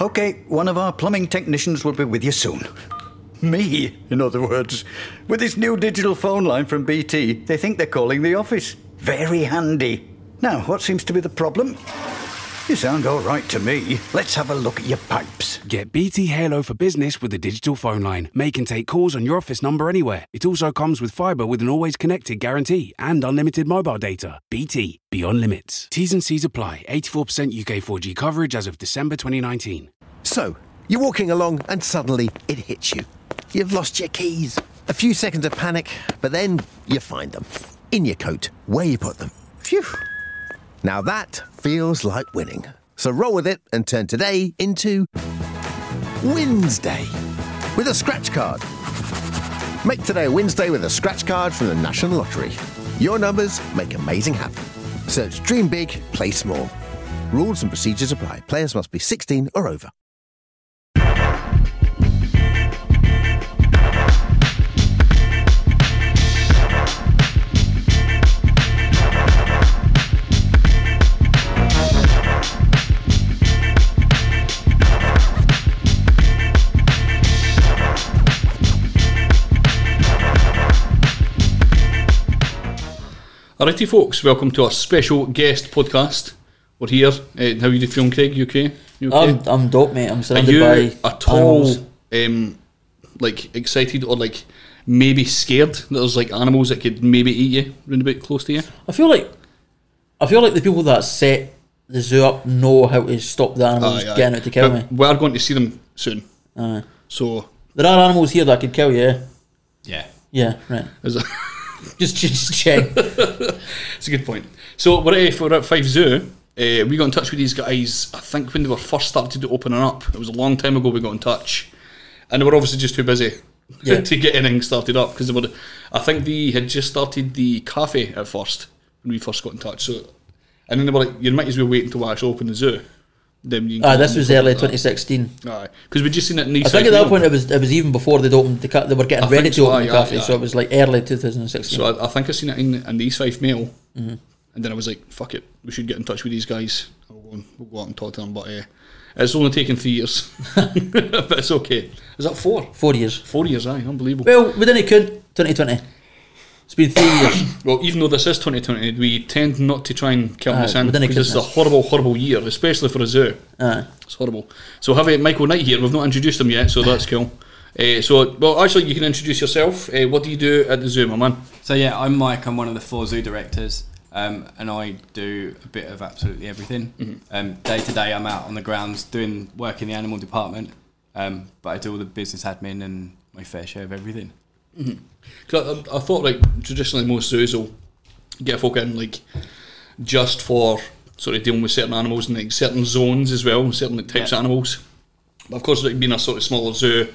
Okay, one of our plumbing technicians will be with you soon. Me, in other words. With this new digital phone line from BT, they think they're calling the office. Very handy. Now, what seems to be the problem? You sound all right to me. Let's have a look at your pipes. Get BT Halo for business with a digital phone line. Make and take calls on your office number anywhere. It also comes with fibre with an always connected guarantee and unlimited mobile data. BT, beyond limits. T's and C's apply. 84% UK 4G coverage as of December 2019. So, you're walking along and suddenly it hits you. You've lost your keys. A few seconds of panic, but then you find them. In your coat, where you put them. Phew. Now that feels like winning. So roll with it and turn today into Wednesday with a scratch card. Make today a Wednesday with a scratch card from the National Lottery. Your numbers make amazing happen. Search Dream Big, Play Small. Rules and procedures apply. Players must be 16 or over. Alrighty, folks, welcome to our special guest podcast. We're here. Uh, how are you feeling, Craig? You okay? You okay? I'm, I'm dope, mate. I'm are surrounded you by at all animals. um, like excited or like maybe scared that there's like animals that could maybe eat you round about close to you? I feel like I feel like the people that set the zoo up know how to stop the animals Aye, aye. getting out to kill But me. We are going to see them soon. Aye. So There are animals here that could kill you. Yeah, yeah, yeah right. Just just check. It's a good point. So we're at, we're at Fife Zoo. Uh, we got in touch with these guys. I think when they were first started to opening up, it was a long time ago. We got in touch, and they were obviously just too busy Yeah. to get anything started up because they were. I think they had just started the cafe at first when we first got in touch. So, and then they were like, "You might as well wait until I actually open the zoo." Then you Ah, this was early like 2016. Aye, because we just seen it in East I think at that point it was it was even before they'd opened the ca- they were getting I ready to so, open aye, the cafe, aye, so it was like early 2016. So I, I think I seen it in, in the East Fife Mail, Mm-hmm. and then I was like, "Fuck it, we should get in touch with these guys. We'll go, and, we'll go out and talk to them." But uh, it's only taken three years, but it's okay. Is that four? Four years. Four years, aye, unbelievable. Well, we didn't count 2020. It's been three years. Well, even though this is 2020, we tend not to try and count Aye, this in because this is a horrible, horrible year, especially for a zoo. Aye. It's horrible. So have uh, Michael Knight here. We've not introduced him yet, so that's cool. Uh, so, well, actually, you can introduce yourself. Uh, what do you do at the zoo, my man? So yeah, I'm Mike. I'm one of the four zoo directors, um, and I do a bit of absolutely everything. Um, day to day, I'm out on the grounds doing work in the animal department, um, but I do all the business admin and my fair share of everything. 'Cause I, I thought like traditionally most zoos will get folk in like just for sort of dealing with certain animals and like certain zones as well, certain like, types Yeah. of animals. But of course, like being a sort of smaller zoo,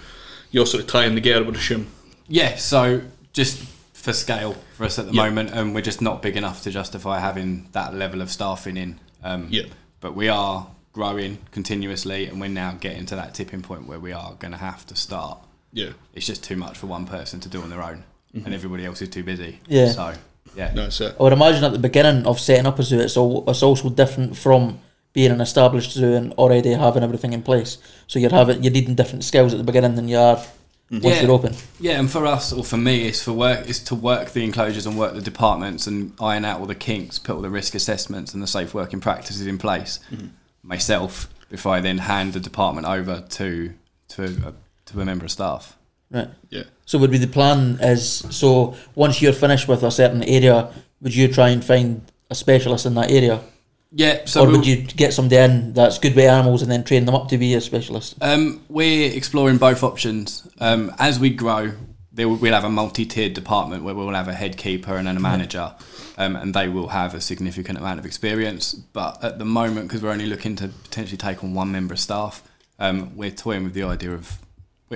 you're sort of tying together, I would assume. Yeah. So just for scale for us at the Yeah. moment, and we're just not big enough to justify having that level of staffing in. Um, Yeah. But we are growing continuously, and we're now getting to that tipping point where we are going to have to start. Yeah. it's just too much for one person to do on their own, and mm-hmm. everybody else is too busy. Yeah. So yeah. No, that's it. Uh, I would imagine at the beginning of setting up a zoo, it's, all, it's also different from being an established zoo and already having everything in place. So you're having you're needing different skills at the beginning than you are mm-hmm. once Yeah. you're open. Yeah, and for us or for me, it's for work. Is to work the enclosures and work the departments and iron out all the kinks, put all the risk assessments and the safe working practices in place mm-hmm. myself before I then hand the department over to to a, to a member of staff. Right. Yeah. So would be the plan is so once you're finished with a certain area, would you try and find a specialist in that area, Yeah. So or we'll- would you get somebody in that's good with animals and then train them up to be a specialist? Um, we're exploring both options. Um, as we grow, there we'll have a multi-tiered department where we'll have a head keeper and then a manager, um, and they will have a significant amount of experience. But at the moment, because we're only looking to potentially take on one member of staff, um, we're toying with the idea of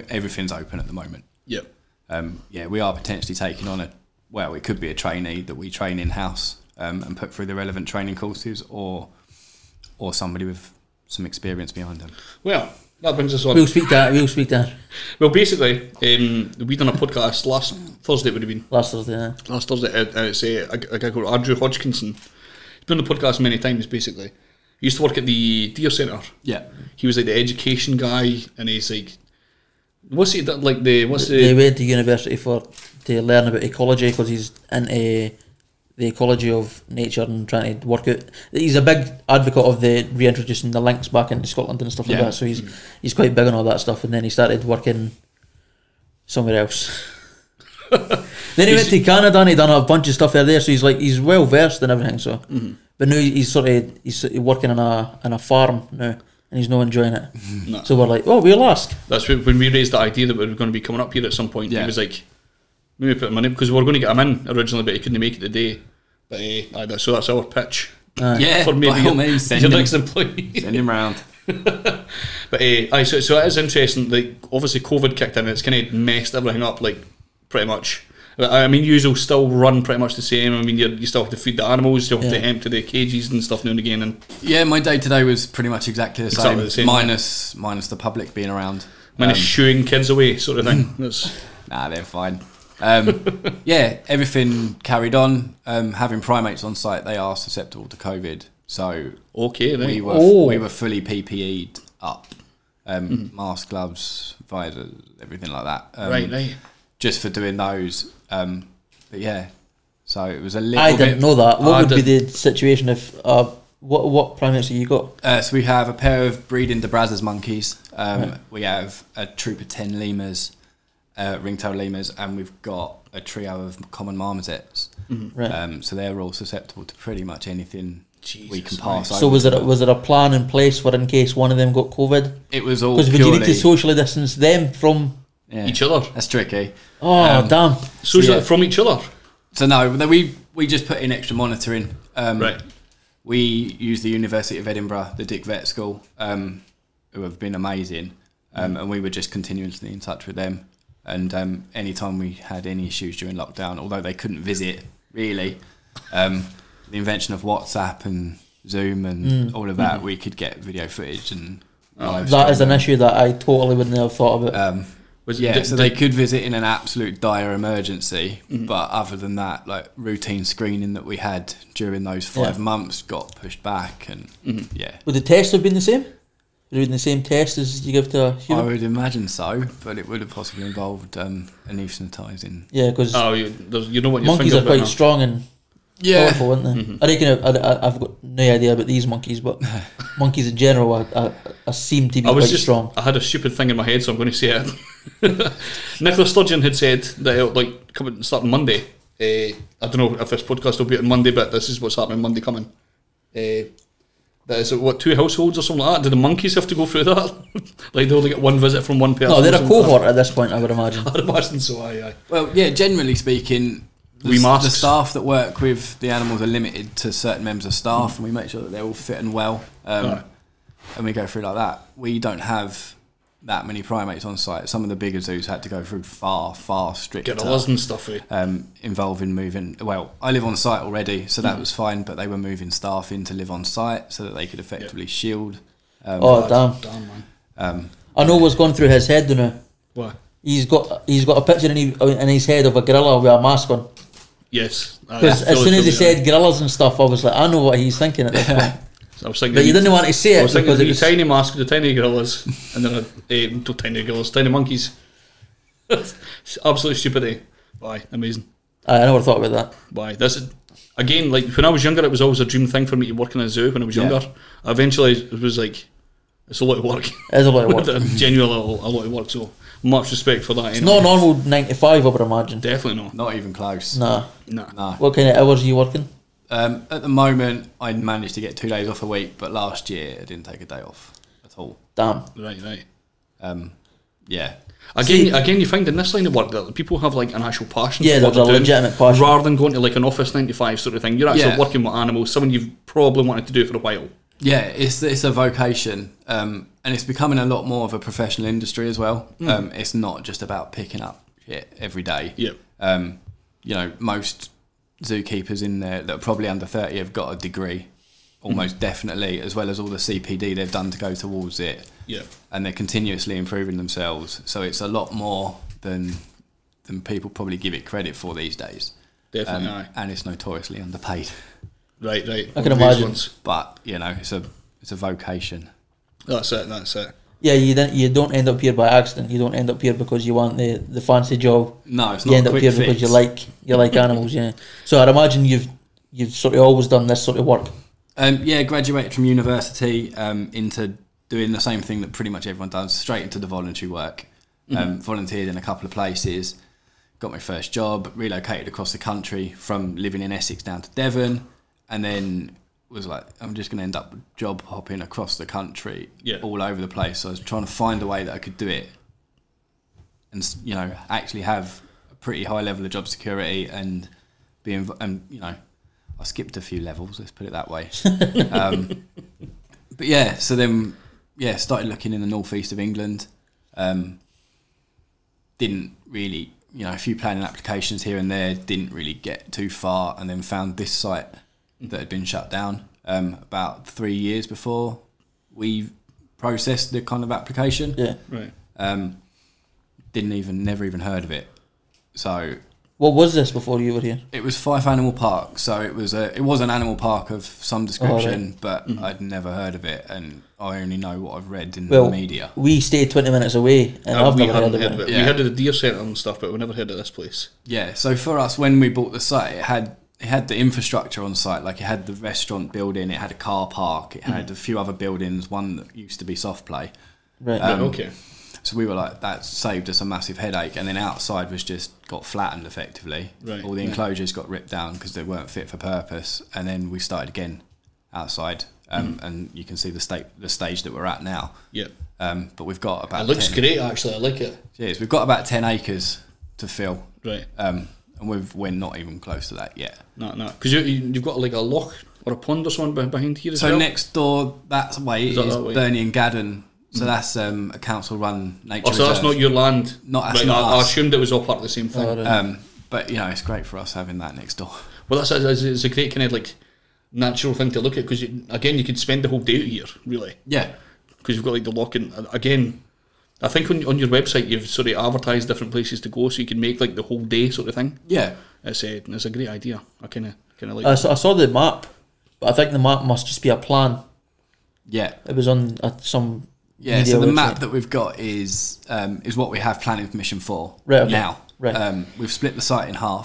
everything's open at the moment. Yeah. Um, yeah, we are potentially taking on a well, it could be a trainee that we train in house um, and put through the relevant training courses, or or somebody with some experience behind them. Well, that brings us on. We'll speak to that. We'll speak to that Well, basically, um, we done a podcast last Thursday. It would have been last Thursday. yeah. last Thursday. Uh, uh, it's uh, a, a guy called Andrew Hodgkinson. He's been on the podcast many times, basically. He used to work at the Deer Centre. Yeah. He was like the education guy, and he's like, what's he done? like the what's They the went to university for to learn about ecology because he's into uh, the ecology of nature and trying to work out. He's a big advocate of the reintroducing the lynx back into Scotland and stuff like Yeah. that. So he's mm. he's quite big on all that stuff. And then he started working somewhere else. then he went to Canada and he done a bunch of stuff there. There, so he's like he's well versed in everything. So, mm-hmm. but now he's sort of he's working on a on a farm now, and he's not enjoying it. No. So we're like, oh, we'll ask. That's when when we raised the idea that we were going to be coming up here at some point. He was like, maybe put him in because we were going to get him in originally, but he couldn't make it today. But uh, aye, so that's our pitch. Yeah, for maybe your, means, send your him, next employee. send him round. But uh, aye, so, so it is interesting. Like obviously, COVID kicked in. and It's kind of messed everything up. Like pretty much. But, I mean, you will still run pretty much the same. I mean, you you still have to feed the animals. You have to Yeah. empty the cages and stuff now and again. And Yeah, my day today was pretty much exactly the Exactly same, the same, minus minus the public being around. minus Um, shooing kids away, sort of thing. That's Nah, they're fine. Um, yeah, everything carried on. Um, having primates on site, they are susceptible to COVID, so okay. Right. we were Oh. we were fully PPE'd up, um, mask, gloves, visors, everything like that. Um, right, right. Just for doing those. Um, but yeah, so it was a little. I didn't know that. What I would be the situation if uh, what what primates have you got? Uh, so we have a pair of breeding De Brazza's monkeys. Um, We have a troop of ten lemurs, uh, ringtail lemurs, and we've got a trio of common marmosets. Right. Um, so they're all susceptible to pretty much anything we can pass. so was to there them. was there a plan in place for in case one of them got COVID? It was all Because would you need to socially distance them from? Yeah, Each other. That's tricky. Oh Um, damn! So yeah. from each other. So no, then we we just put in extra monitoring. Um, Right. We use the University of Edinburgh, the Dick Vet School, um, who have been amazing, um, and we were just continuously in touch with them. And um, anytime we had any issues during lockdown, although they couldn't visit really, um, the invention of WhatsApp and Zoom and all of that, we could get video footage and. live That is an issue that I totally wouldn't have thought about. Um, Was yeah, did- so did- they could visit in an absolute dire emergency, Mm-hmm. but other than that, like routine screening that we had during those five Yeah. months got pushed back, and Mm-hmm. yeah, would the tests have been the same? Would it have been the same test as you give to a I human? I would imagine so, but it would have possibly involved um, anaesthetising. yeah, because Oh, you, you know what your monkeys are quite bit, strong and powerful, aren't they? Mm-hmm. I reckon I, I, I've got no idea about these monkeys, but monkeys in general are, are, are seem to be I was quite just strong. I had a stupid thing in my head, so I'm going to say it. Nicola Sturgeon had said that it'll like coming starting Monday. Uh, I don't know if this podcast will be on Monday, but this is what's happening Monday coming. Uh, that is what two households or something like that. Do the monkeys have to go through that? like they only get one visit from one person. No, or they're a something like cohort at this point, I would imagine. that? I'd imagine so. Aye, aye. Well, yeah, generally speaking, the, We s- masks. the staff that work with the animals are limited to certain members of staff, and we make sure that they're all fit and well, um, Right. and we go through like that. We don't have that many primates on site. Some of the bigger zoos had to go through far, far stricter. Gorillas and stuff. Eh? um, involving moving. Well, I live on site already, so that was fine. But they were moving staff in to live on site so that they could effectively shield. Um, Oh damn! Damn man. um, I know what's going through his head, don't I? Why? He's got he's got a picture in, he, in his head of a gorilla with a mask on. Yes. Because as soon as he said gorillas and stuff, I was like, I know what he's thinking at this point. I was thinking, But you didn't want to I it was thinking because the it was, tiny mask with the tiny gorillas, and then a, uh, tiny gorillas, tiny monkeys. It's Absolute stupidity. Why? Amazing. I never thought about that. Why? This is, again, like when I was younger, it was always a dream thing for me to work in a zoo when I was Yeah. younger. Eventually, it was like, it's a lot of work. It is a lot of work. Genuinely a lot of work. So much respect for that. It's anyway. not normal nine to five, I would imagine. Definitely not. not even close. Nah. Nah. No. What kind of hours are you working? Um, at the moment, I managed to get two days off a week, but last year I didn't take a day off at all. Damn. Right, right. Um, yeah, Again, See- again, you find in this line of work that people have like an actual passion. Yeah, for what there's a they're doing, legitimate passion. rather than going to like an office nine to five sort of thing. You're actually Yeah. working with animals, something you've probably wanted to do for a while. Yeah, it's it's a vocation, um, and it's becoming a lot more of a professional industry as well. Um, it's not just about picking up shit every day. Yeah. Um, you know, most zookeepers in there that are probably under 30 have got a degree, almost definitely, as well as all the CPD they've done to go towards it. Yeah. And they're continuously improving themselves. So it's a lot more than than people probably give it credit for these days. Definitely, Um, and it's notoriously underpaid. Right, right. I can imagine. ones. But, you know, it's a it's a vocation. That's it. That's it. Yeah, you don't you don't end up here by accident. You don't end up here because you want the, the fancy job. No, it's you not You end a up here fix. because you like you like animals. Yeah. So I'd imagine you've you've sort of always done this sort of work. Um, yeah, graduated from university um, into doing the same thing that pretty much everyone does, straight into the voluntary work. Um, volunteered in a couple of places, got my first job, relocated across the country from living in Essex down to Devon, and then was like, I'm just going to end up job hopping across the country, Yeah. all over the place. So I was trying to find a way that I could do it, and you know, actually have a pretty high level of job security and be, inv- and you know, I skipped a few levels. Let's put it that way. um, but yeah, so then yeah, started looking in the northeast of England. Um, didn't really, you know, a few planning applications here and there. Didn't really get too far, and then found this site that had been shut down um, about three years before we processed the kind of application. Yeah. Right. Um, didn't even, never even heard of it. So What was this before you were here? it was Fife Animal Park, so it was a it was an animal park of some description, but I'd never heard of it, and I only know what I've read in Well, the media. we stayed twenty minutes away, and Uh, I've never heard hadn't of it. it. Yeah. We heard of the deer centre and stuff, but we never heard of this place. Yeah, so for us, when we bought the site, it had it had the infrastructure on site, like it had the restaurant building, it had a car park, it had a few other buildings, one that used to be soft play. Right. Um, right. Okay. So we were like, that saved us a massive headache. And then outside was just got flattened effectively. Right, All the yeah. enclosures got ripped down because they weren't fit for purpose. And then we started again outside. Um, Mm. And you can see the state, the stage that we're at now. Yeah. Um, but we've got about It looks 10 great. Actually, I like it. Yes, we've got about ten acres to fill, Right. um, and we've, we're not even close to that yet. No, no. Because you, you, you've got like a loch or a pond or something behind here as So well. next door, that way Is is, that that way? Birnie and Gaddon. So that's um, a council-run nature Oh, so that's not your land. Not- that's right, not I, I assumed it was all part of the same thing. Oh, right. Um, but you know, it's great for us having that next door. Well, that's it's, it's a great kind of like natural thing to look at because again, you could spend the whole day here, really, Yeah, because you've got like the lock and and again. I think on, on your website you've sort of advertised different places to go, so you can make like the whole day sort of thing. yeah. It's a it's a great idea. I kind of kind of like. I, saw, I saw the map, but I think the map must just be a plan. Yeah, It was on uh, some. yeah. media So the website. map that we've got is um, is what we have planning permission for Right, okay. now. Right. Um, we've split the site in half,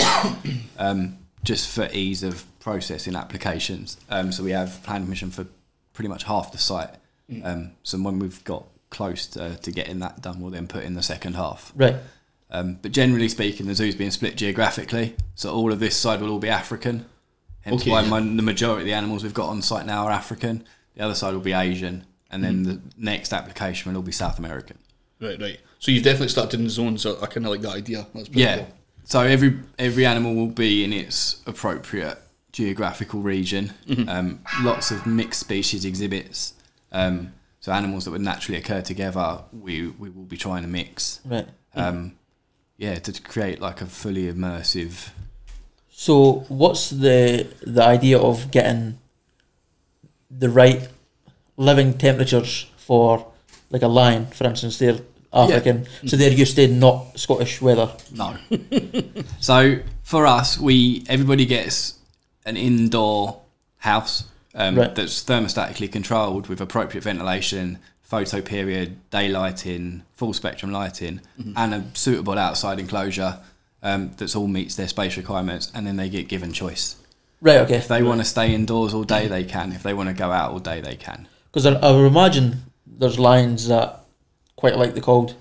um, just for ease of processing applications. Um, so we have planning permission for pretty much half the site. Mm. Um, so when we've got close to, to getting that done, we'll then put in the second half. Right. Um, but generally speaking, the zoo's being split geographically, so all of this side will all be African. Hence Okay, why yeah. my, the majority of the animals we've got on site now are African. The other side will be Asian, and then the next application will all be South American. Right, right. So you've definitely started in the zones. I, I kind of like that idea. That's pretty Yeah. cool. So every every animal will be in its appropriate geographical region. Um, lots of mixed species exhibits. Um, so animals that would naturally occur together, we we will be trying to mix. Right. Um, yeah, to create like a fully immersive So, what's the the idea of getting the right living temperatures for like a lion, for instance? They're African, so they're used to not Scottish weather. No. so for us, we everybody gets an indoor house um, Right. that's thermostatically controlled with appropriate ventilation, photo period, daylighting, full spectrum lighting, and a suitable outside enclosure um, that's all meets their space requirements, and then they get given choice. Right. Okay. If they want to stay indoors all day, they can. If they want to go out all day, they can. Because I, I would imagine there's lions that quite like the cold.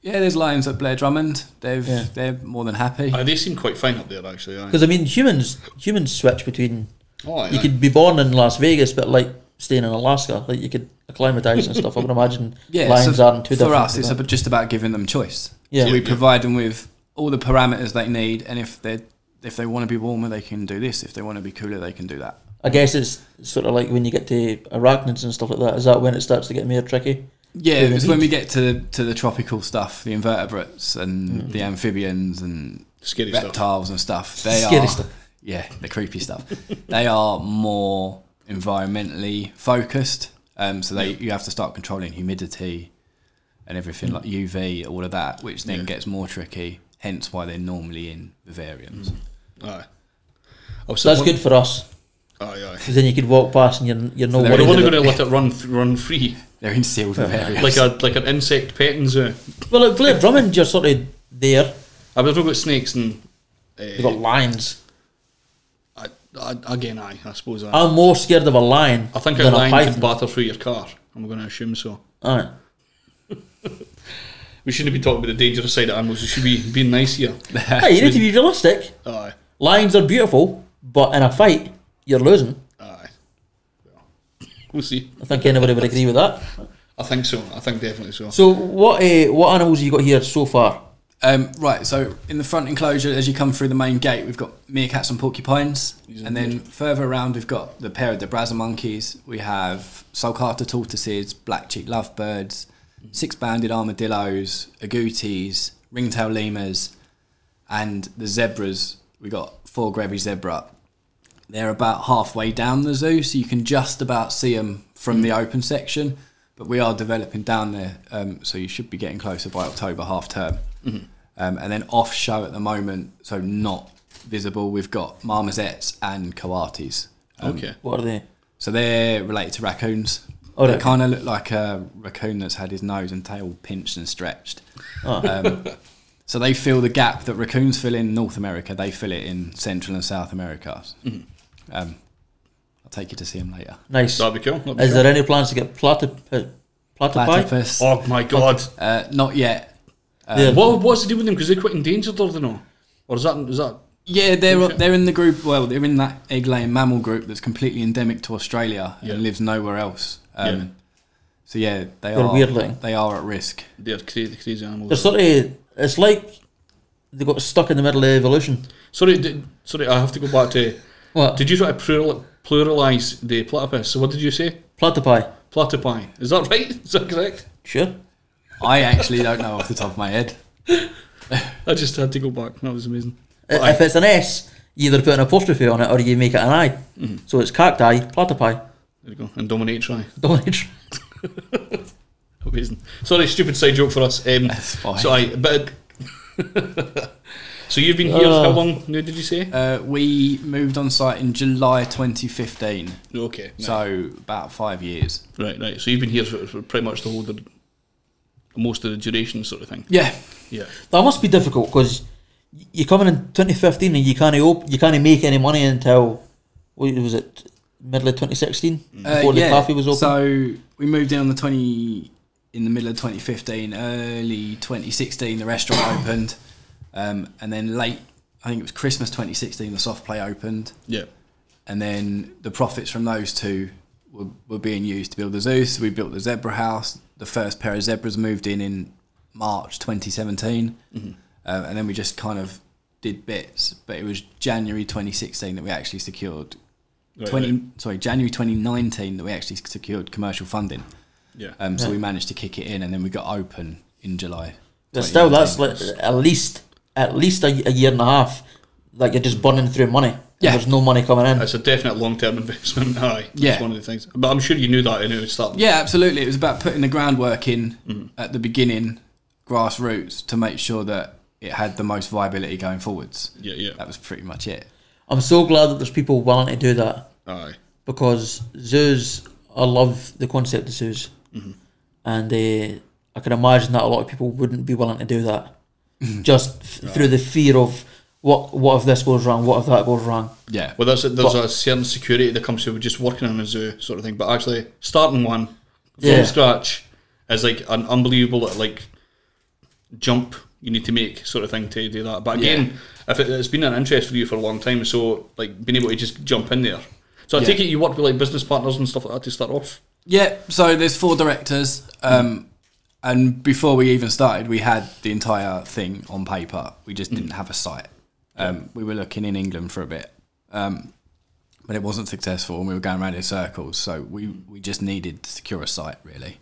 Yeah, there's lions at Blair Drummond. They've Yeah. they're more than happy. Uh, they seem quite fine up there, actually. Because I mean, humans humans switch between. Oh, aye, You could be born in Las Vegas, but like staying in Alaska, like you could acclimatise and stuff. I would imagine Yeah, lions so are in two for different. us, it's about, just about giving them choice. Yeah. So we provide them with all the parameters they need, and if they if they want to be warmer, they can do this. If they want to be cooler, they can do that. I guess it's sort of like when you get to arachnids and stuff like that. Is that when it starts to get more tricky? Yeah, it's when we get to to the tropical stuff, the invertebrates and Mm-hmm. the amphibians and Scary stuff. reptiles and stuff. They Scary are stuff. Yeah, the creepy stuff. they are more environmentally focused. Um, so they you have to start controlling humidity and everything like UV, all of that, which then Yeah. gets more tricky. Hence why they're normally in vivariums. Aye. Oh, So that's sitting- good for us. Aye, aye. Because then you could walk past and you're, you're no they're We're only going to let it run th- run free, They're in sealed areas. like a like an insect petting zoo. Well, like Blair Drummond, you're sort of there. I was talking about snakes and. You've Uh, got lions. I, I, again, aye, I suppose. Aye. I'm more scared of a lion I think a than a lion could python. batter through your car. I'm going to assume so. Aye. We shouldn't be talking about the dangerous side of animals. We should be being nice here. hey, you need to be realistic. Aye, Lions are beautiful, but in a fight, you're losing. aye. Well, we'll see. I think anybody would agree with that. I think so. I think definitely so. So, what uh, what animals have you got here so far? Um, right, so in the front enclosure, as you come through the main gate, we've got meerkats and porcupines, and then further around, we've got the pair of De Brazza monkeys. We have sulcata tortoises, black cheek lovebirds, six-banded armadillos, agoutis, ringtail lemurs, and the zebras. We got four Grevy's zebra. They're about halfway down the zoo, so you can just about see them from the open section. But we are developing down there, um, so you should be getting closer by October half term. Um, and then off show at the moment, so not visible. We've got marmosets and coatis. Um, okay. What are they? So they're related to raccoons. Oh, they right. kind of look like a raccoon that's had his nose and tail pinched and stretched. Oh. Um, so they fill the gap that raccoons fill in North America. They fill it in Central and South America. Mm-hmm. Um, I'll take you to see them later. Nice. That'd be cool. That'd be Is cool. there any plans to get platyp- platypi? Platypus. Oh my god. Uh, not yet. Yeah. What, what's the deal with them? Because they're quite endangered, or they know? Or is that is that? Yeah, they're Okay. they're in the group. Well, they're in that egg-laying mammal group that's completely endemic to Australia Yeah. and lives nowhere else. Um, Yeah. So yeah, they They're are weird looking. They are at risk. They're crazy, crazy animals. They're sort of. It's like they got stuck in the middle of evolution. sorry, did, sorry. I have to go back to. What? Did you try to plural, pluralize the platypus? So what did you say? platypi? Platypi. Is that right? Is that correct? Sure. I actually don't know off the top of my head. I just had to go back. That was amazing. I- If it's an S, you either put an apostrophe on it or you make it an I. Mm-hmm. So it's cacti, platypi. There you go. And dominatrix. Dominate. Amazing. Sorry, stupid side joke for us. Um, That's fine. So I, but so you've been here Uh. how long? now Did you say? Uh, we moved on site in July 2015, Okay. nice. so about five years. right, right. So you've been here for, for pretty much the whole, the, most of the duration, sort of thing. Yeah, Yeah. That must be difficult because you come in in 2015 and you can't op- you can't make any money until what was it middle of 2016 Uh, before the yeah. cafe was open. So we moved in on the 20 in the middle of 2015, early 2016. The restaurant opened, um, and then late. I think it was Christmas 2016. The soft play opened. Yeah. and then the profits from those two were, were being used to build the zoo. So we built the zebra house. The first pair of zebras moved in in March 2017, uh, and then we just kind of did bits. But it was January 2016 that we actually secured. Right, 20 right. sorry January 2019 that we actually secured commercial funding. Yeah. Um, so Yeah. we managed to kick it in, and then we got open in July. but still, that's like at least at least a, a year and a half. Like you're just burning through money. And Yeah. there's no money coming in. It's a definite long term investment. Aye. Yeah. That's one of the things. But I'm sure you knew that anyway. Start. Yeah, absolutely. It was about putting the groundwork in Mm-hmm. at the beginning, grassroots, to make sure that it had the most viability going forwards. Yeah. Yeah. That was pretty much it. I'm so glad that there's people willing to do that Aye. because zoos. I love the concept of zoos, Mm-hmm. and uh, I can imagine that a lot of people wouldn't be willing to do that, Mm-hmm. just f- through the fear of what what if this goes wrong, what if that goes wrong. Yeah. Well, there's a, there's But- a certain security that comes with just working in a zoo sort of thing. But actually, starting one from Yeah. scratch is like an unbelievable like jump you need to make sort of thing to do that. But again, if it, it's been an interest for you for a long time, so like being able to just jump in there. So I Yeah. take it you work with like business partners and stuff like that to start off. Yeah, so there's four directors. Um, and before we even started, we had the entire thing on paper. We just didn't have a site. Um, we were looking in England for a bit. Um, but it wasn't successful and we were going around in circles. So we, we just needed to secure a site, really.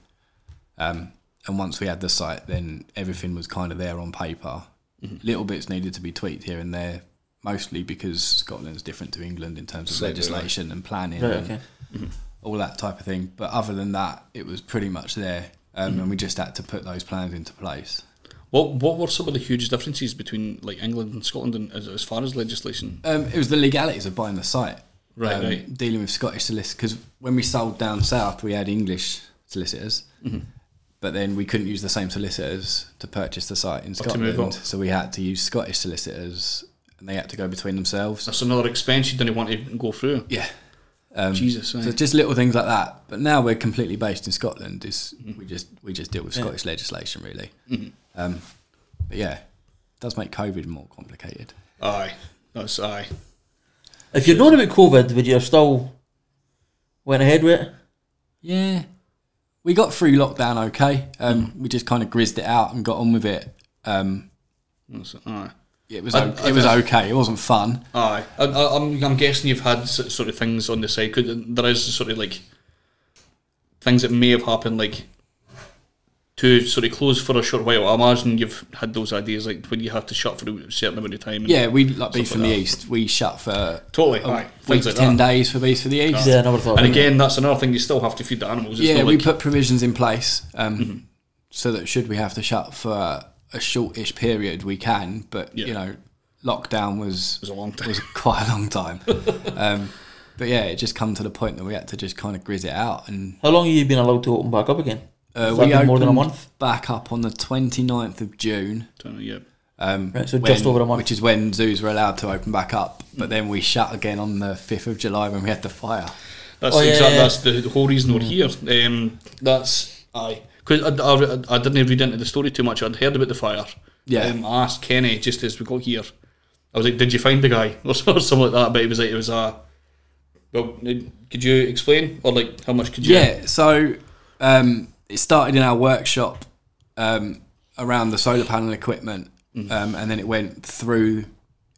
Um, and once we had the site, then everything was kind of there on paper. Little bits needed to be tweaked here and there, mostly because Scotland's different to England in terms of Slightly, legislation and planning Right, and okay. all that type of thing. But other than that, it was pretty much there, um, and we just had to put those plans into place. What what were some of the huge differences between like England and Scotland and, as, as far as legislation? Um, it was the legalities of buying the site. Right, um, right. dealing with Scottish solicitors because when we sold down south, we had English solicitors, Mm-hmm. but then we couldn't use the same solicitors to purchase the site in Scotland, so we had to use Scottish solicitors, and they had to go between themselves. That's another expense you didn't want to go through. Yeah. Um, Jesus, So aye. just little things like that. But now we're completely based in Scotland. Is Mm-hmm. we just we just deal with Scottish legislation really. Um, but yeah, it does make COVID more complicated. Aye, that's aye. If you'd known about COVID, would you have still went ahead with it? Yeah, we got through lockdown okay. Um, We just kind of grizzed it out and got on with it. Um, That's, aye. It was I- o- I- it was okay. It wasn't fun. Aye, I, I, I'm, I'm guessing you've had sort of things on the side. Could there is sort of like things that may have happened, like to sort of close for a short while. I imagine you've had those ideas, like when you have to shut for a certain amount of time. Yeah, we like Beast Stuff from like the that. east. We shut for Totally, a aye, week like ten that. days for Beast for the east. Yeah, I never thought. And about it. again, that's another thing. You still have to feed the animals. It's yeah, not we like, put provisions in place um, so that should we have to shut for a, a shortish period, we can. But Yeah. you know, lockdown was was a long time. was quite a long time. um, but yeah, it just come to the point that we had to just kind of grizz it out, and How long have you been allowed to open back up again? uh, we been more than a opened month. back up on the 29th of June. yeah. Um, Right, so just over a month. which is when zoos were allowed to open back up. But then we shut again on the 5th of July when we had the fire. That's Oh, exactly yeah. that's the, the whole reason we're here. Um, that's aye. Because I, I, I didn't read into the story too much. I'd heard about the fire. Yeah. Um, I asked Kenny just as we got here. I was like, "Did you find the guy?" or something like that. But he was like, "It was a." Well, could you explain, or like, how much could you? Yeah, so um, it started in our workshop um, around the solar panel equipment, um, and then it went through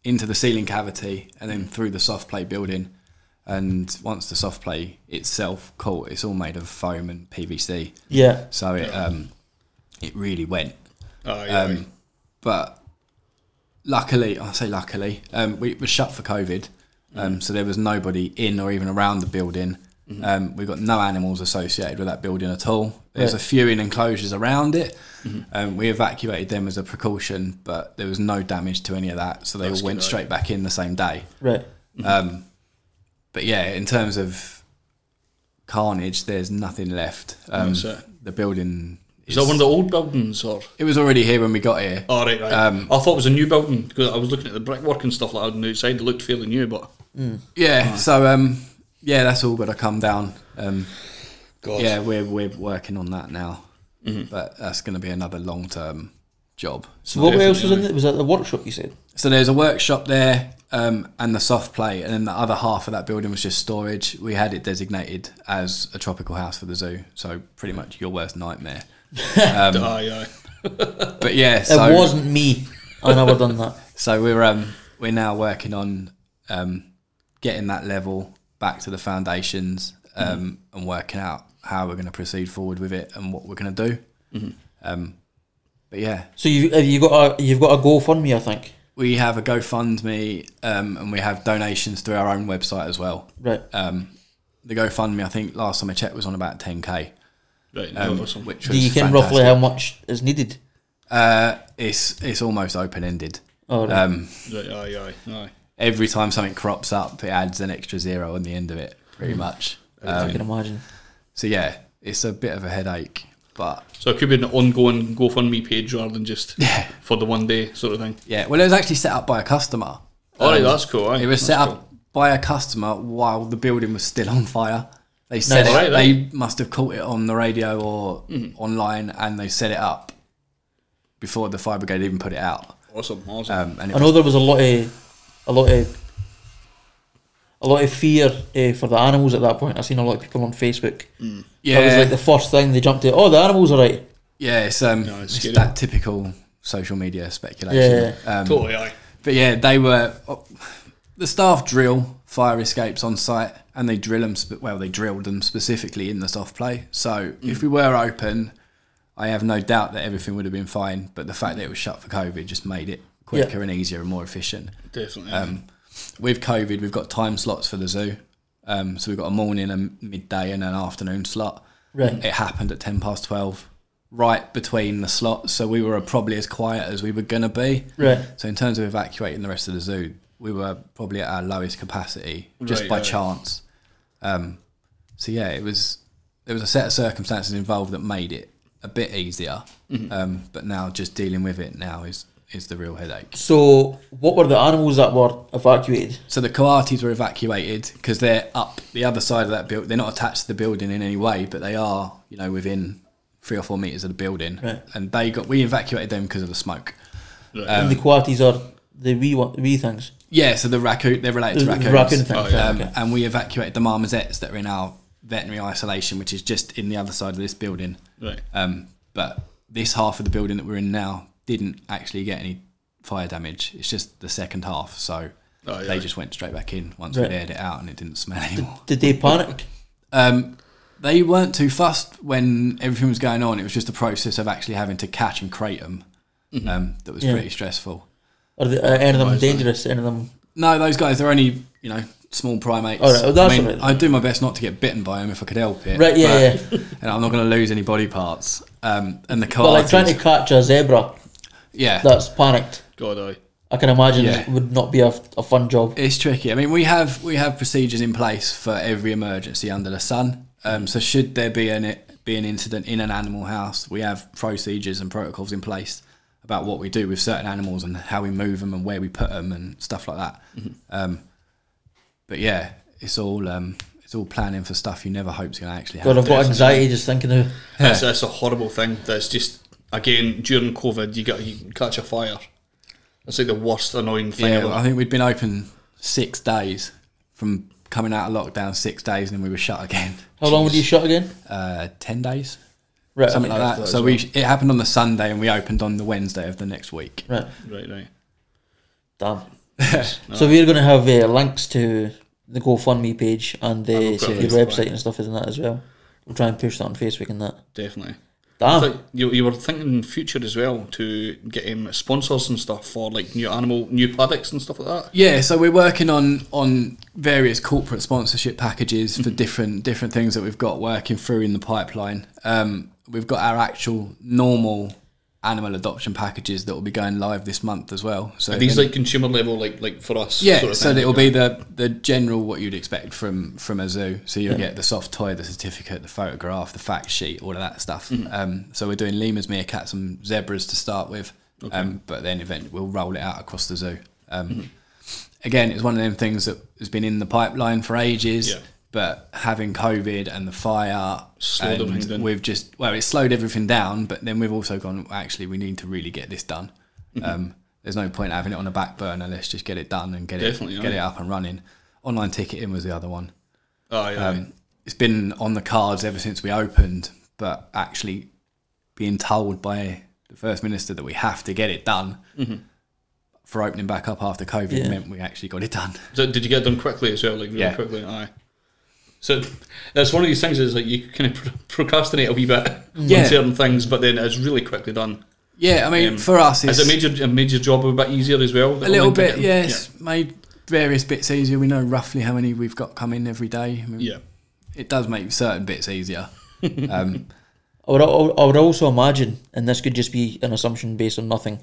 into the ceiling cavity, and then through the soft play building. And once the soft play itself caught, it's all made of foam and PVC, Yeah, so it um, it really went. Aye, aye. Um, but luckily, I say luckily, um, we were shut for COVID, um, so there was nobody in or even around the building. Um, we've got no animals associated with that building at all. There's Right. a few in enclosures around it. Um, we evacuated them as a precaution, but there was no damage to any of that, so they That's all went good, straight back in the same day. right. Um, but yeah, in terms of carnage, there's nothing left. Um, That's the building is that one of the old buildings, or? It was already here when we got here. Oh, right, right. Um, I thought it was a new building because I was looking at the brickwork and stuff like that on the outside. It looked fairly new, but Yeah, so um, yeah, that's all got to come down. Um, God, yeah, we're we're working on that now, but that's going to be another long term job. So what else was in it? Was that the workshop you said? So there's a workshop there um, and the soft play, and then the other half of that building was just storage. We had it designated as a tropical house for the zoo, so pretty much your worst nightmare. aye. But yeah, so it wasn't me. I never done that. So we're um we're now working on um getting that level back to the foundations um and working out how we're going to proceed forward with it and what we're going to do. Um, but yeah, So you have you got a you've got a GoFundMe, I think. we have a GoFundMe um, and we have donations through our own website as well. Right. Um, the GoFundMe, I think last time I checked, was on about 10k, Right, um, awesome. which was Do you can fantastic. roughly how much is needed? Uh, it's it's almost open ended. Oh, right. Um, Right, aye, aye, aye. every time something crops up, it adds an extra zero on the end of it, pretty much. I can Um, imagine. so yeah, it's a bit of a headache, but So it could be an ongoing GoFundMe page rather than just Yeah. for the one day sort of thing. yeah. Well, it was actually set up by a customer. All right, Um, that's cool. Aye. It was That's set cool. up by a customer while the building was still on fire. They set Nice. it. Right, they must have caught it on the radio or Mm-hmm. online, and they set it up before the fire brigade even put it out. Awesome, awesome. Um, and I know there was a lot of a lot of a lot of fear uh, for the animals at that point. I've seen a lot of people on Facebook. yeah, That was like the first thing they jumped to. Oh, the animals are right. yeah, it's um, No, it's it's that typical social media speculation. Yeah. Um, totally, aye. But yeah, they were the staff drill fire escapes on site, and they drill them. Spe- well, they drilled them specifically in the soft play. So if we were open, I have no doubt that everything would have been fine. But the fact that it was shut for COVID just made it quicker and easier and more efficient. Definitely. Um, with COVID, we've got time slots for the zoo. Um, so we've got a morning, a midday, and an afternoon slot. Right. It happened at ten past twelve, right between the slots. So we were probably as quiet as we were gonna be. Right. So in terms of evacuating the rest of the zoo, we were probably at our lowest capacity just Right, by right. chance. Um, so yeah, it was there was a set of circumstances involved that made it a bit easier. Mm-hmm. Um, but now just dealing with it now is is the real headache. So, what were the animals that were evacuated? So the coatis were evacuated because they're up the other side of that building. They're not attached to the building in any way, but they are, you know, within three or four meters of the building. Right. And they got we evacuated them because of the smoke. and the coatis are the wee one, wee things. Yeah, so the raccoon they're related to The raccoons. raccoon thing, Oh, yeah. Um, okay. And we evacuated the marmosets that are in our veterinary isolation, which is just in the other side of this building. Right. Um, but this half of the building that we're in now didn't actually get any fire damage. It's just the second half, so Oh, yeah. they just went straight back in once Right. we aired it out, and it didn't smell anymore. Did they panic? Um, they weren't too fussed when everything was going on. It was just the process of actually having to catch and crate them um, that was Yeah. pretty stressful. Are they, are any of them dangerous? Any of them? No, those guys They're only you know small primates. All right, well, that's I mean, all right. I'd do my best not to get bitten by them if I could help it. Right, yeah, but, And I'm not going to lose any body parts. Um, and the But like trying to catch a zebra yeah, that's panicked. God, aye. I can imagine Yeah. it would not be a, a fun job. It's tricky. I mean, we have we have procedures in place for every emergency under the sun. Um, so should there be an be an incident in an animal house, we have procedures and protocols in place about what we do with certain animals and how we move them and where we put them and stuff like that. Um, but yeah, it's all um, it's all planning for stuff you never hope's going to actually God. I've got anxiety just thinking of. That's, that's a horrible thing. That's just again during COVID, you got you catch a fire. That's like the worst annoying thing Yeah, ever. I think we'd been open six days from coming out of lockdown. Six days, and then we were shut again. How long were you shut again? Uh, Ten days. Right, something like that. So we it happened on the Sunday and we opened on the Wednesday of the next week. Right, right, right. damn. So we're going to have uh, links to the GoFundMe page and the, we've your website and stuff isn't that as well. We'll try and push that on Facebook and that. Definitely. I Damn. you, you were thinking future as well to get um, sponsors and stuff for like new animal, new products and stuff like that. Yeah, so we're working on on various corporate sponsorship packages for different different things that we've got working through in the pipeline. Um, we've got our actual normal animal adoption packages that will be going live this month as well. So Are these like consumer level, like like for us? Yeah, sort of so thing? it'll be the the general what you'd expect from from a zoo. So you'll get the soft toy, the certificate, the photograph, the fact sheet, all of that stuff. Um, so we're doing lemurs, meerkats, and zebras to start with, um, but then eventually we'll roll it out across the zoo. Um, Again, it's one of them things that has been in the pipeline for ages. Yeah. But having COVID and the fire, Slowed and everything down. we've just well, it slowed everything down. But then we've also gone. Actually, we need to really get this done. Mm-hmm. Um, there's no point having it on the back burner. Let's just get it done and get Definitely, it get aye. it up and running. Online ticketing was the other one. Oh, yeah. Um, it's been on the cards ever since we opened, but actually being told by the first minister that we have to get it done for opening back up after COVID Yeah. meant we actually got it done. So did you get it done quickly as well? Like really Yeah. quickly, aye. So that's one of these things is like you kind of procrastinate a wee bit Yeah. on certain things, but then it's really quickly done. Yeah, I mean, Um, for us, Has it's it made your, made your job a bit easier as well? the a little online bit. ticketing? Yeah, made various bits easier. We know roughly how many we've got coming every day. I mean, Yeah. it does make certain bits easier. Um, I would, I would also imagine, and this could just be an assumption based on nothing,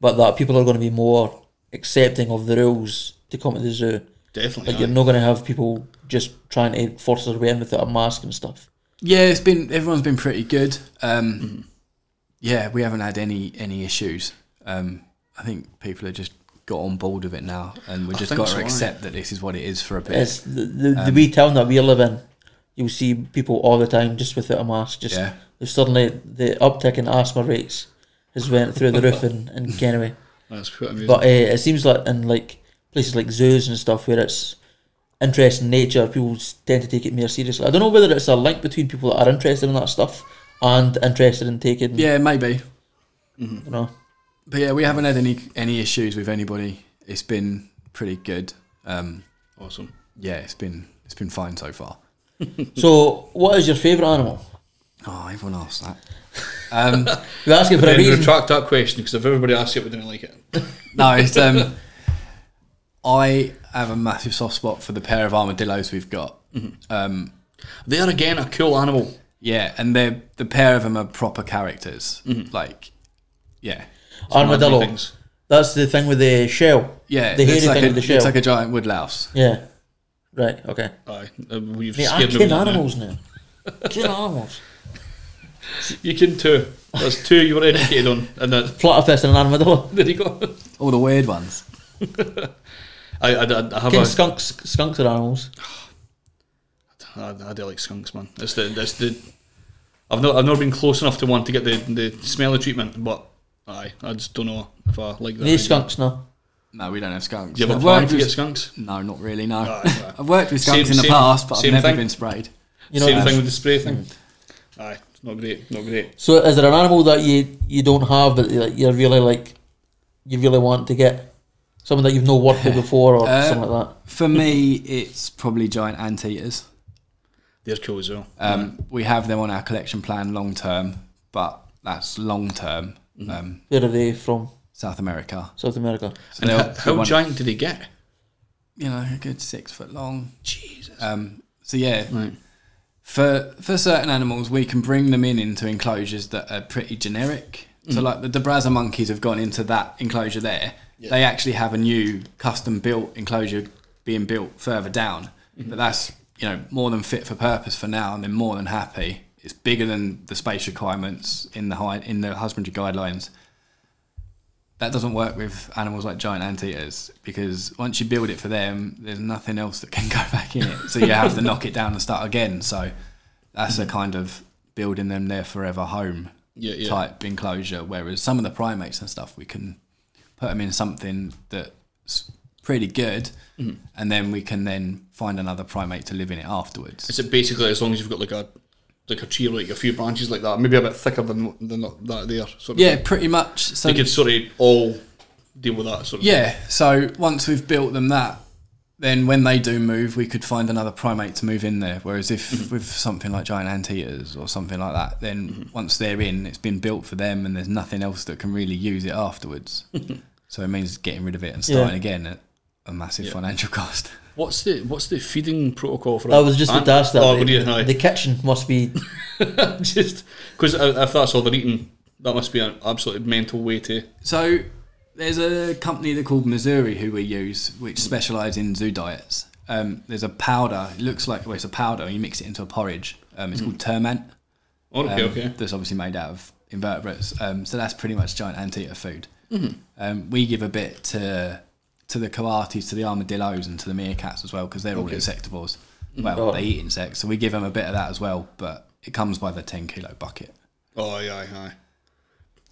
but that people are going to be more accepting of the rules to come to the zoo. Definitely. Like you're not going to have people just trying to force their way in without a mask and stuff. Yeah, it's been everyone's been pretty good. Um, Yeah, we haven't had any any issues. Um, I think people have just got on board with it now, and we've just got so, to aye. accept that this is what it is for a bit. It's the, the, the wee town that we live in. You'll see people all the time just without a mask. Just Yeah. suddenly the uptick in asthma rates has went through the roof in, in Kennedy. That's quite amazing. But uh, it seems like in like places like zoos and stuff where it's interest in nature, people tend to take it more seriously. I don't know whether it's a link between people that are interested in that stuff and interested in taking. Yeah, maybe, You know. but yeah, we haven't had any any issues with anybody. It's been pretty good. Um, awesome. yeah, it's been it's been fine so far. So, what is your favourite animal? Oh, everyone asks that. Um, You're asking for a Then reason. retract that question because if everybody asks it, we didn't like it. no, it's um, I have a massive soft spot for the pair of armadillos we've got. Um, They are again a cool animal. yeah, and they're the pair of them are proper characters. Like, yeah, Armadillo. Things. That's the thing with the shell. Yeah, the it hairy like, thing a, with the looks shell. like a giant woodlouse. yeah. Right. Okay. Aye, uh, we've Mate, I scared kin now. animals now. Kin animals. You can too. That's two you were educated on, and that Platypus and an armadillo. there you go. All the weird ones. I, I, I have Kin a, skunks. Skunks are animals. I, I do like skunks, man. It's the it's the. I've not I've never been close enough to one to get the the smelly treatment, but aye, I just don't know if I like that. These skunks, no. No, we don't have skunks. Do you have a I've plan worked to with- get skunks? No, not really. No, Aye, aye. I've worked with skunks Same- in the same- past, but I've never thing. been sprayed. You know. Same I thing mean? with the spray thing. Mm. Aye, it's not great, not great. So, is there an animal that you you don't have but that you're really like, you really want to get? Something that you've no worked with before or Uh, something like that. For me, it's probably giant anteaters. They're cool as well. Um, we have them on our collection plan long term, but that's long term. Mm-hmm. Um, Where are they from? South America. South America. So and how, how giant do they get? You know, a good six foot long. Jesus. Um, so yeah, right. for for certain animals, we can bring them in into enclosures that are pretty generic. So like the De Brazza monkeys have gone into that enclosure there. They actually have a new custom built enclosure being built further down, mm-hmm. but that's you know more than fit for purpose for now, and they're more than happy. It's bigger than the space requirements in the high, in the husbandry guidelines. That doesn't work with animals like giant anteaters because once you build it for them, there's nothing else that can go back in it. So you have to knock it down and start again. So that's a kind of building them their forever home Yeah, yeah. type enclosure. Whereas some of the primates and stuff, we can put them in something that's pretty good, Mm-hmm. and then we can then find another primate to live in it afterwards. Is it basically as long as you've got like a like a tree, like a few branches like that, maybe a bit thicker than than that there? Sort of Yeah, pretty much. So they could sort of all deal with that sort of. Yeah, so once we've built them that, then when they do move, we could find another primate to move in there. Whereas if Mm-hmm. with something like giant anteaters or something like that, then Mm-hmm. once they're in, it's been built for them, and there's nothing else that can really use it afterwards. so it means getting rid of it and starting Yeah. again at a massive financial cost. What's the what's the feeding protocol for? That? I was just about to ask that. Oh, the, would you? the, Aye. the kitchen must be. just because if that's all they're eating, that must be an absolutely mental way to. So there's a company they're called Mazuri who we use, which specialise in zoo diets. Um, there's a powder. It looks like well, it's a powder. And you mix it into a porridge. Um, it's called Termant. Oh, okay, um, okay. That's obviously made out of invertebrates. Um, so that's pretty much giant anteater food. Um, we give a bit to to the coatis, to the armadillos, and to the meerkats as well because they're all insectivores. Well, Oh. they eat insects, so we give them a bit of that as well. But it comes by the ten kilo bucket. Oh, aye, aye, aye.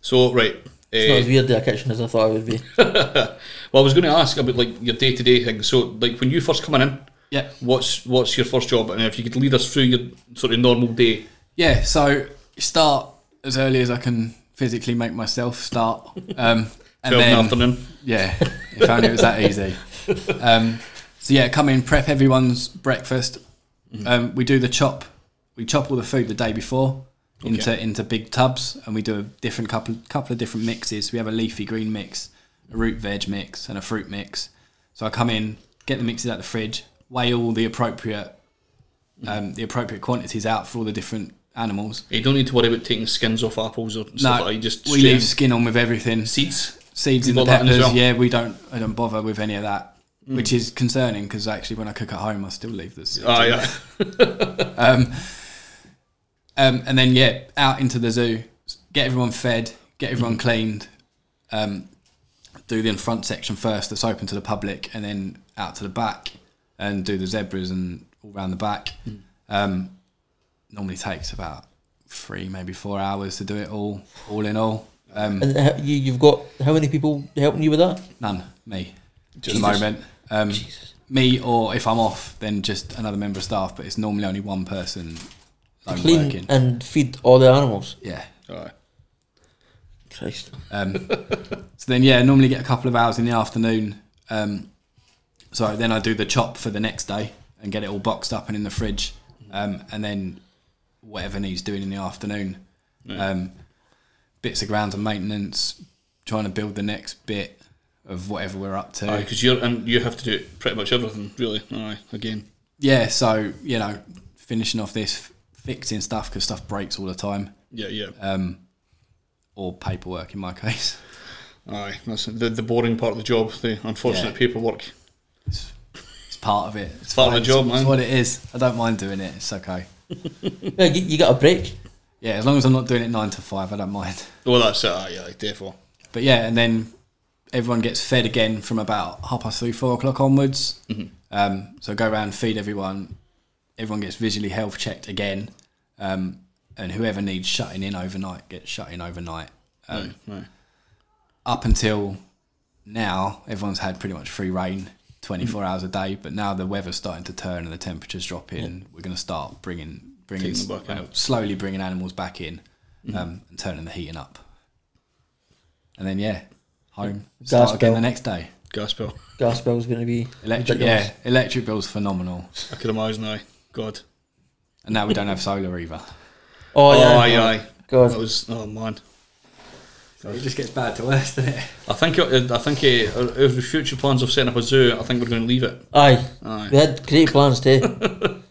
So right. It's not eh, as weird the kitchen as I thought it would be. well, I was going to ask about like your day to day thing. So, like when you first coming in, Yeah. what's what's your first job, and if you could lead us through your sort of normal day. Yeah, so you start as early as I can physically make myself start. Um, and 12 in the then, afternoon. Yeah, if only it was that easy. Um, so yeah, come in, prep everyone's breakfast. Um, we do the chop. We chop all the food the day before into into big tubs, and we do a different couple couple of different mixes. We have a leafy green mix, a root veg mix, and a fruit mix. So I come in, get the mixes out the fridge, weigh all the appropriate um, the appropriate quantities out for all the different animals. You don't need to worry about taking skins off apples or stuff No, like that. You just we leave skin on with everything. seeds. seeds in the in peppers. well? Yeah, we don't. I don't bother with any of that, Mm. which is concerning because actually, when I cook at home, I still leave the seeds. Ah, yeah. Um, um, and then yeah, out into the zoo, get everyone fed, get everyone Mm-hmm. cleaned. Um, do the front section first, that's open to the public, and then out to the back, and do the zebras and all around the back. Mm. Um, normally takes about three, maybe four hours to do it all, all in all. Um, And you, you've got how many people helping you with that? None. Me. At the moment. Um, me, or if I'm off, then just another member of staff, but it's normally only one person lone Clean working. and feed all the animals. yeah. Aye. Christ. Um, so then, yeah, normally get a couple of hours in the afternoon. Um, so then I do the chop for the next day and get it all boxed up and in the fridge. Um, and then whatever needs doing in the afternoon. Um, bits of grounds and maintenance, trying to build the next bit of whatever we're up to. because you're and you have to do pretty much everything, really. Aye, again. yeah, so you know, finishing off this, fixing stuff because stuff breaks all the time, Yeah, yeah. um, or paperwork in my case. Aye, that's the, the boring part of the job, the unfortunate Yeah. paperwork. It's part of it. It's part of the job, It's man. what it is. I don't mind doing it. It's okay. Yeah, you, you got a break. Yeah, as long as I'm not doing it nine to five, I don't mind. Well, that's it. Aye, aye, therefore. But yeah, and then everyone gets fed again from about half past three, four o'clock onwards. Um, so go around, feed everyone. Everyone gets visually health checked again, um, and whoever needs shutting in overnight gets shut in overnight. Um, Aye. Up until now, everyone's had pretty much free reign, twenty four hours a day. But now the weather's starting to turn and the temperatures dropping. We're going to start bringing bringing Taking them back in. slowly bringing animals back in um, and turning the heating up. And then yeah, home start Gas again the next day. Gas bill. Gas bill's going to be Electric, ridiculous. yeah, electric bill's phenomenal, I could imagine. Aye, God. and now we don't have solar either. Oh, yeah. Oh, aye, aye. God. That was. Oh man. So it just gets bad to worse, doesn't it? I think. it- I think. Uh, our- our future plans of setting up a zoo. I think we're going to leave it. Aye. Aye. We had great plans too.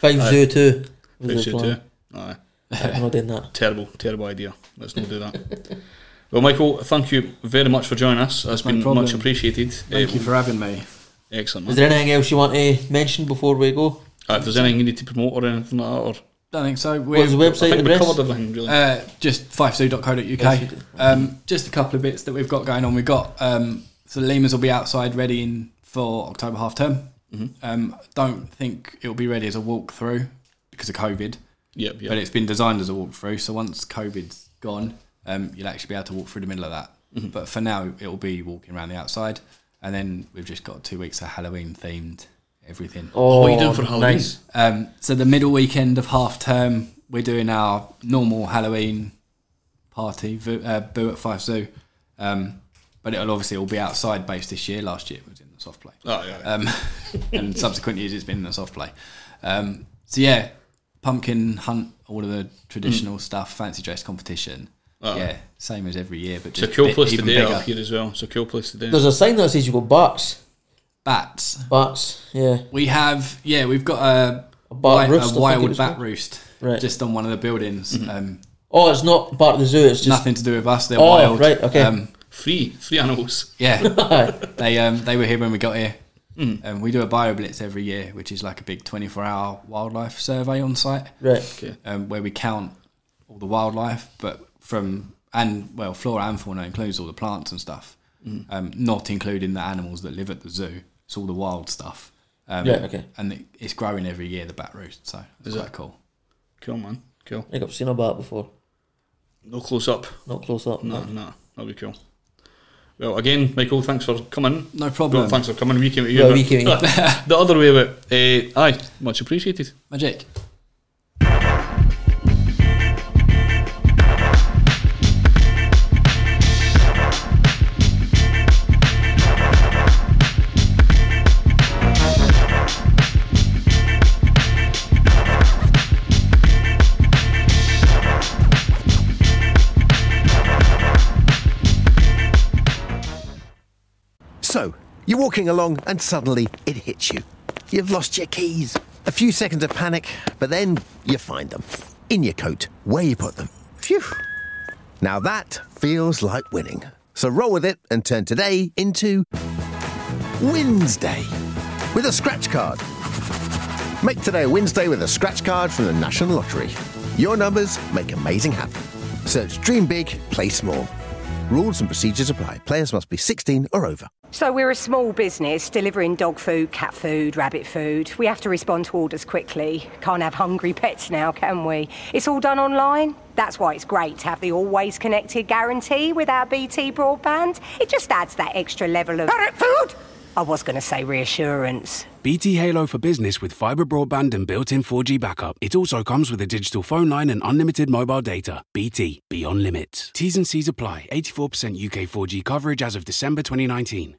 Fife Zoo two. was the Big zoo plan. too. Aye. I'm not doing that. Terrible, terrible idea. Let's not do that. well, Michael, thank you very much for joining us. It's no been problem. much appreciated. Thank Uh, you for having me. Excellent. Is Man. there anything else you want to mention before we go? Uh, if there's anything you need to promote or anything like that, or Don't think so. What's the We're, I website think we address? covered everything really. Uh, just fifezoo.co.uk. Fifezoo. Um, just a couple of bits that we've got going on. We've got um, so the lemurs will be outside ready in for October half term. Um, don't think it will be ready as a walkthrough because of COVID, yep, yep. but it's been designed as a walkthrough. So once COVID's gone, um, you'll actually be able to walk through the middle of that. But for now, it will be walking around the outside, and then we've just got two weeks of Halloween themed everything. Oh, what are you doing for Halloween? nice. Um, so the middle weekend of half term, we're doing our normal Halloween party, Boo, uh, Boo at Fife Zoo. Um, but it'll obviously all be outside based this year. Last year it was in the soft play. Oh, yeah, yeah. Um, and subsequent years it's been in the soft play. Um, so yeah, pumpkin hunt, all of the traditional stuff, fancy dress competition. Oh. Yeah, same as every year, but it's a cool bit- place to even do bigger. up here as well. It's a cool place to do. There's a sign that says you go bats. Bats. Bats, yeah. We have, yeah, we've got a, A bat wi- roost, I a think it wild bat called. roost Right. just on one of the buildings. Um, Oh, it's not part of the zoo. It's just nothing to do with us. They're Oh, wild. right, okay. Um, Free, free animals. yeah, they um, they were here when we got here. Um, we do a bio blitz every year, which is like a big twenty four hour wildlife survey on site, right. Okay. um, where we count all the wildlife, but from and well, flora and fauna includes all the plants and stuff, um, not including the animals that live at the zoo. It's all the wild stuff. Um, Yeah, okay. And it, it's growing every year, the bat roost. So it's Is quite it? cool. Cool, man. Cool. I think I've seen a bat before. No close up. Not close up. No, no. That'll be cool. Well, again, Michael, thanks for coming. No problem. Well, thanks for coming. We came at you. Well, we came at you. the other way about uh, aye, much appreciated. Magic. Walking along and suddenly it hits you. You've lost your keys. A few seconds of panic, but then you find them. In your coat, where you put them. Phew. Now that feels like winning. So roll with it and turn today into Wednesday with a scratch card. Make today a Wednesday with a scratch card from the National Lottery. Your numbers make amazing happen. Search Dream Big, Play Small. Rules and procedures apply. Players must be 16 or over. So we're a small business delivering dog food, cat food, rabbit food. We have to respond to orders quickly. Can't have hungry pets now, can we? It's all done online. That's why it's great to have the always connected guarantee with our BT broadband. It just adds that extra level of parrot food. I was going to say reassurance. BT Halo for Business with fiber broadband and built in 4G backup. It also comes with a digital phone line and unlimited mobile data. BT, beyond limits. T's and C's apply. 84% UK 4G coverage as of December 2019.